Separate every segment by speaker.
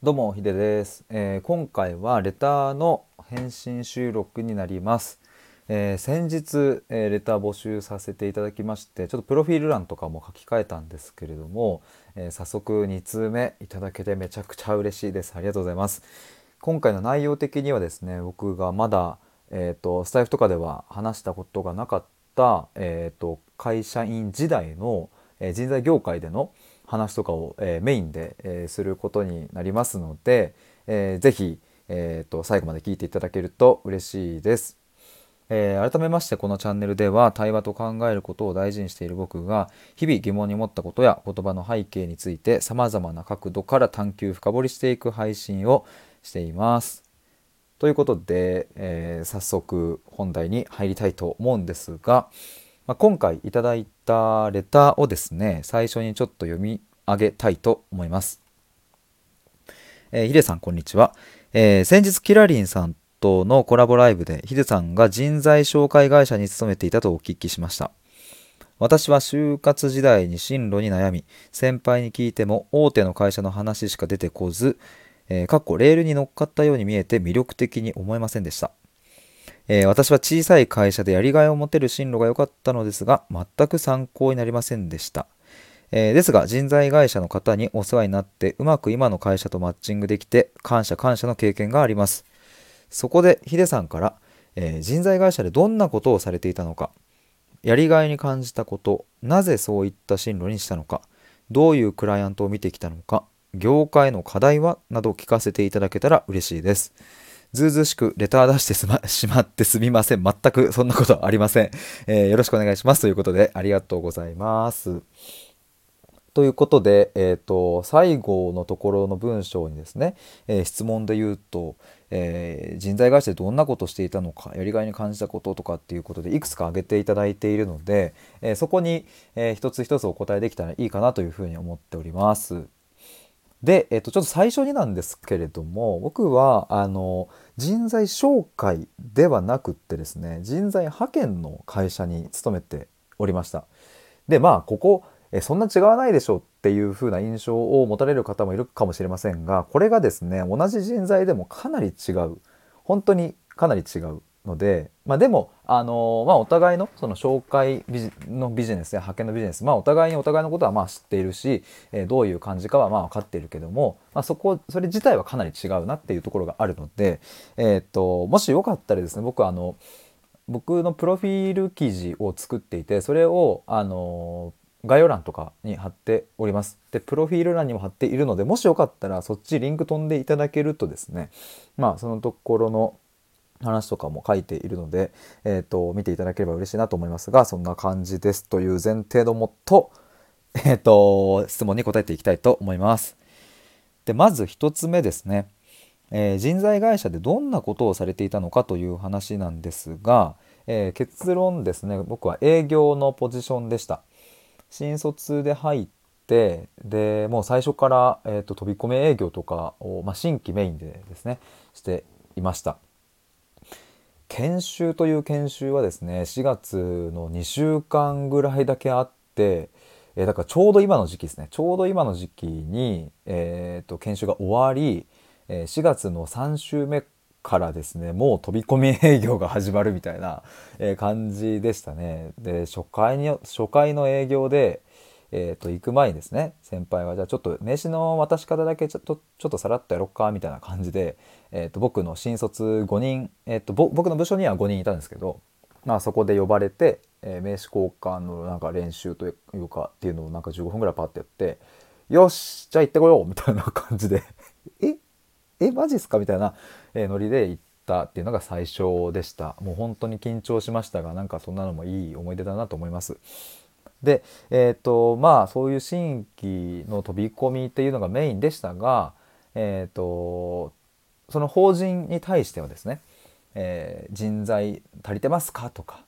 Speaker 1: どうもヒデです、えー今回はレターの返信収録になります、えー先日、えーレター募集させていただきましてちょっとプロフィール欄とかも書き換えたんですけれども、えー早速2通目いただけてめちゃくちゃ嬉しいです。ありがとうございます。今回の内容的にはですね僕がまだ、えー、とスタイフとかでは話したことがなかった、えー、と会社員時代の、えー人材業界での話とかを、えーメインで、えーすることになりますので、えーぜひ、えー、と最後まで聞いていただけると嬉しいです。えー改めましてこのチャンネルでは対話と考えることを大事にしている僕が日々疑問に思ったことや言葉の背景についてさまざまな角度から探求深掘りしていく配信をしています。ということで、えー早速本題に入りたいと思うんですが、まあ、今回いただいたレターをですね最初にちょっと読み上げたいと思います。えーヒデさんこんにちは、えー先日キラリンさんとのコラボライブでヒデさんが人材紹介会社に勤めていたとお聞きしました。私は就活時代に進路に悩み先輩に聞いても大手の会社の話しか出てこず、えーかっこレールに乗っかったように見えて魅力的に思えませんでした。えー私は小さい会社でやりがいを持てる進路が良かったのですが全く参考になりませんでした、えーですが人材会社の方にお世話になってうまく今の会社とマッチングできて感謝感謝の経験があります。そこでヒデさんから、えー人材会社でどんなことをされていたのかやりがいに感じたことなぜそういった進路にしたのかどういうクライアントを見てきたのか業界の課題はなど聞かせていただけたら嬉しいです。ずうずしくレター出してすましまってすみません。全くそんなことありません、えーよろしくお願いします。ということでありがとうございます。ということで、えー、と最後のところの文章にですね、えー質問で言うと、えー人材会社でどんなことしていたのかやりがいに感じたこととかっていうことでいくつか挙げていただいているので、えーそこに、えー一つ一つお答えできたらいいかなというふうに思っております。で、えっと、ちょっと最初になんですけれども僕はあの人材紹介ではなくってですね人材派遣の会社に勤めておりました。でまあここえそんな違わないでしょうっていう風な印象を持たれる方もいるかもしれませんがこれがですね同じ人材でもかなり違う本当にかなり違うので、まあ、でも、あのまあ、お互いのその紹介ビジのビジネスや派遣のビジネス、まあ、お互いにお互いのことはまあ知っているし、えーどういう感じかはまあ分かっているけども、まあ、そこそれ自体はかなり違うなっていうところがあるので、えーっともしよかったらですね僕あの僕のプロフィール記事を作っていてそれをあの概要欄とかに貼っております。でプロフィール欄にも貼っているのでもしよかったらそっちリンク飛んでいただけるとですねまあそのところの話とかも書いているので、えー、と見ていただければ嬉しいなと思いますがそんな感じですという前提のもと,、えー、と質問に答えていきたいと思います。でまず1つ目ですね、えー人材会社でどんなことをされていたのかという話なんですが、えー結論ですね。僕は営業のポジションでした。新卒で入ってでもう最初から、えー、と飛び込み営業とかを、まあ、新規メインでですねしていました。研修という研修はですね4月の2週間ぐらいだけあって、えーだからちょうど今の時期ですね。ちょうど今の時期に、えーと研修が終わり、えー4月の3週目からですねもう飛び込み営業が始まるみたいな、感じでしたね。で初回に初回の営業でえー、と行く前にですね先輩はじゃあちょっと名刺の渡し方だけちょっとちょっとさらっとやろっかみたいな感じで、えー、と僕の新卒5人、えー、とぼ僕の部署には5人いたんですけど、まあ、そこで呼ばれて、えー名刺交換のなんか練習というかっていうのをなんか15分ぐらいパッてやって「よしじゃあ行ってこよう」みたいな感じで「ええマジっすか?」みたいな、えーノリで行ったっていうのが最初でしたもう本当に緊張しましたがなんかそんなのもいい思い出だなと思います。でえっ、とまあそういう新規の飛び込みっていうのがメインでしたがえっ、とその法人に対してはですね、えー人材足りてますかとか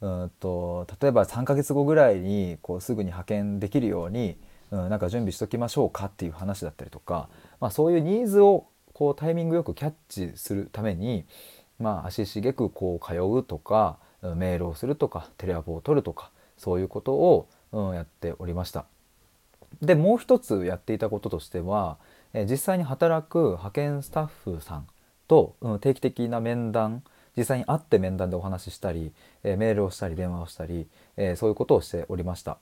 Speaker 1: うんと例えば3ヶ月後ぐらいにこうすぐに派遣できるように、うん、なんか準備しときましょうかっていう話だったりとか、まあ、そういうニーズをこうタイミングよくキャッチするために、まあ、足しげくこう通うとかメールをするとかテレアポを取るとかそういうことを、うん、やっておりました。でもう一つやっていたこととしては、え実際に働く派遣スタッフさんと、うん、定期的な面談実際に会って面談でお話ししたり、えメールをしたり電話をしたり、えそういうことをしておりました。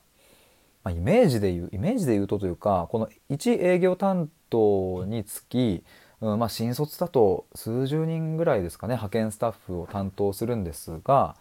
Speaker 1: ま、イメージで言うイメージで言うとというかこの1営業担当につき、うんまあ、新卒だと数十人ぐらいですかね派遣スタッフを担当するんですが、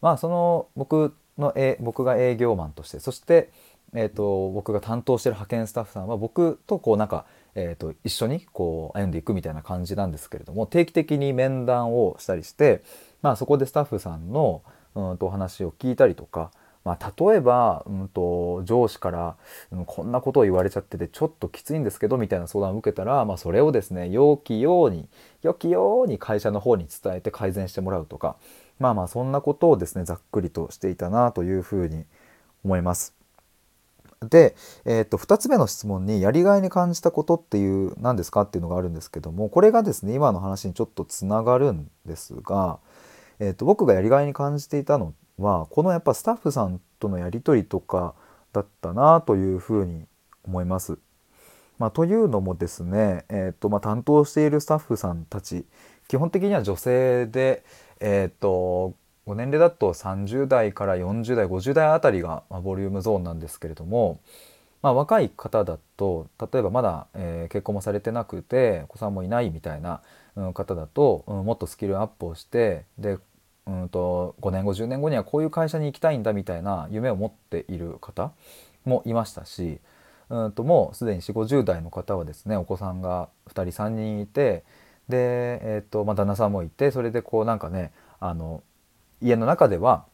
Speaker 1: まあ、その僕のえ僕が営業マンとしてそして、えーと、僕が担当してる派遣スタッフさんは僕とこうなんか、えーと、一緒にこう歩んでいくみたいな感じなんですけれども定期的に面談をしたりして、まあ、そこでスタッフさんのうんとお話を聞いたりとか、まあ、例えば、うんと、上司から、うん、こんなことを言われちゃっててちょっときついんですけどみたいな相談を受けたら、まあ、それをですね良きように良きように会社の方に伝えて改善してもらうとかまあまあそんなことをですねざっくりとしていたなというふうに思います。で、えー、と2つ目の質問にやりがいに感じたことっていう何ですかっていうのがあるんですけどもこれがですね今の話にちょっとつながるんですが、えー、と僕がやりがいに感じていたのはこのやっぱスタッフさんとのやり取りとかだったなというふうに思います。まあ、というのもですね、えーとまあ、担当しているスタッフさんたち基本的には女性で、えーと、ご年齢だと30代から40代50代あたりが、ま、ボリュームゾーンなんですけれども、まあ、若い方だと例えばまだ、えー、結婚もされてなくてお子さんもいないみたいな、うん、方だと、うん、もっとスキルアップをしてでうんと5年後10年後にはこういう会社に行きたいんだみたいな夢を持っている方もいましたしうんともうすでに4 5 0代の方はですねお子さんが2人3人いてで、えーとまあ、旦那さんもいてそれでこうなんかねあの家の中では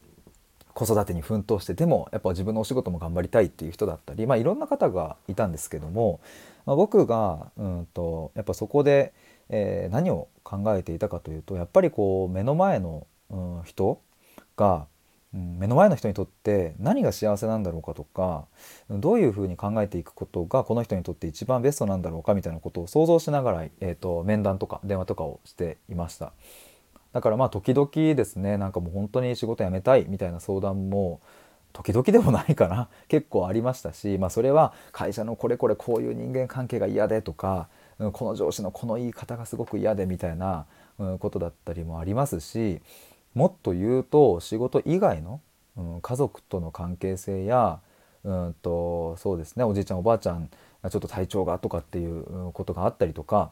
Speaker 1: 子育てに奮闘してでもやっぱ自分のお仕事も頑張りたいっていう人だったり、まあ、いろんな方がいたんですけども、まあ、僕がうんとやっぱそこで、えー、何を考えていたかというとやっぱりこう目の前のうん人が、うん、目の前の人にとって何が幸せなんだろうかとかどういうふうに考えていくことがこの人にとって一番ベストなんだろうかみたいなことを想像しながら、えーと、面談とか電話とかをしていました。だからまあ時々ですねなんかもう本当に仕事辞めたいみたいな相談も時々でもないかな。結構ありましたし、まあ、それは会社のこれこれこういう人間関係が嫌でとかこの上司のこの言い方がすごく嫌でみたいなことだったりもありますしもっと言うと仕事以外の、家族との関係性やうんとそうですねおじいちゃんおばあちゃんがちょっと体調がとかっていうことがあったりとか、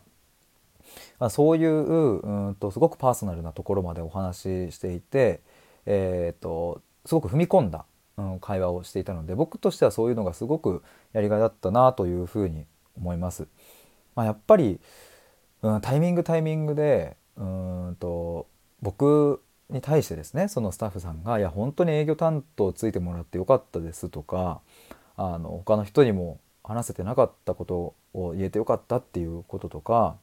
Speaker 1: あ、そういううんとすごくパーソナルなところまでお話ししていて、えーと、すごく踏み込んだ、うん、会話をしていたので僕としてはそういうのがすごくやりがいだったなというふうに思います。まあ、やっぱり、うん、タイミングタイミングでうんと僕に対してですねそのスタッフさんが「いや本当に営業担当ついてもらってよかったです」とかあの他の人にも話せてなかったことを言えてよかったっていうこととか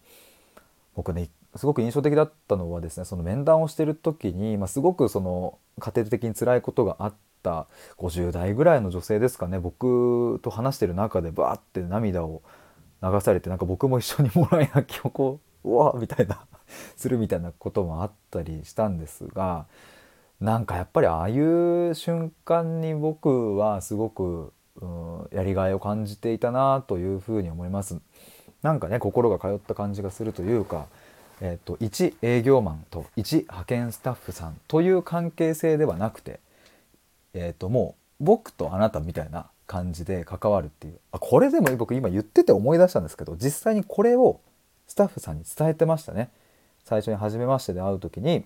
Speaker 1: 僕ねすごく印象的だったのはですねその面談をしてる時に、まあ、すごくその家庭的に辛いことがあった50代ぐらいの女性ですかね僕と話してる中でバーって涙を流されてなんか僕も一緒にもらい泣きをこううわみたいなするみたいなこともあったりしたんですがなんかやっぱりああいう瞬間に僕はすごく、うん、やりがいを感じていたなというふうに思います。なんかね心が通った感じがするというか、えーと、一営業マンと一派遣スタッフさんという関係性ではなくて、えーともう僕とあなたみたいな感じで関わるっていうあこれでも僕今言ってて思い出したんですけど実際にこれをスタッフさんに伝えてましたね。最初に初めましてで会う時に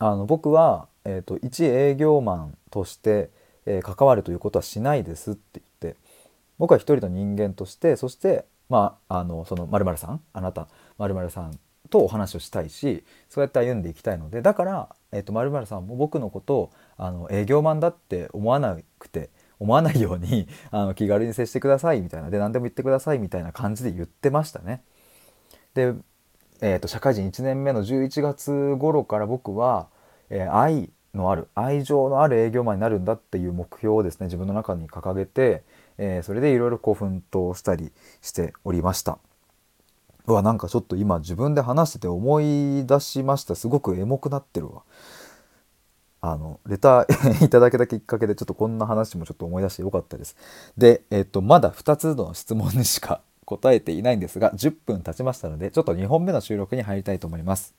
Speaker 1: あの僕は、えーと、一営業マンとして、えー、関わるということはしないですって言って僕は一人の人間としてそしてまああのその〇〇さんあなた〇〇さんとお話をしたいしそうやって歩んでいきたいのでだから、えーと、〇〇さんも僕のことをあの営業マンだって思わなくて思わないように あの気軽に接してくださいみたいなで何でも言ってくださいみたいな感じで言ってましたね。でえーと、社会人1年目の11月頃から僕は、えー、愛のある愛情のある営業マンになるんだっていう目標をですね自分の中に掲げて、えー、それでいろいろこう奮闘したりしておりました。うわなんかちょっと今自分で話してて思い出しましたすごくエモくなってるわ。あのレター いただけたきっかけでちょっとこんな話もちょっと思い出してよかったです。で、えっ、とまだ2つの質問にしか答えていないんですが10分経ちましたのでちょっと2本目の収録に入りたいと思います。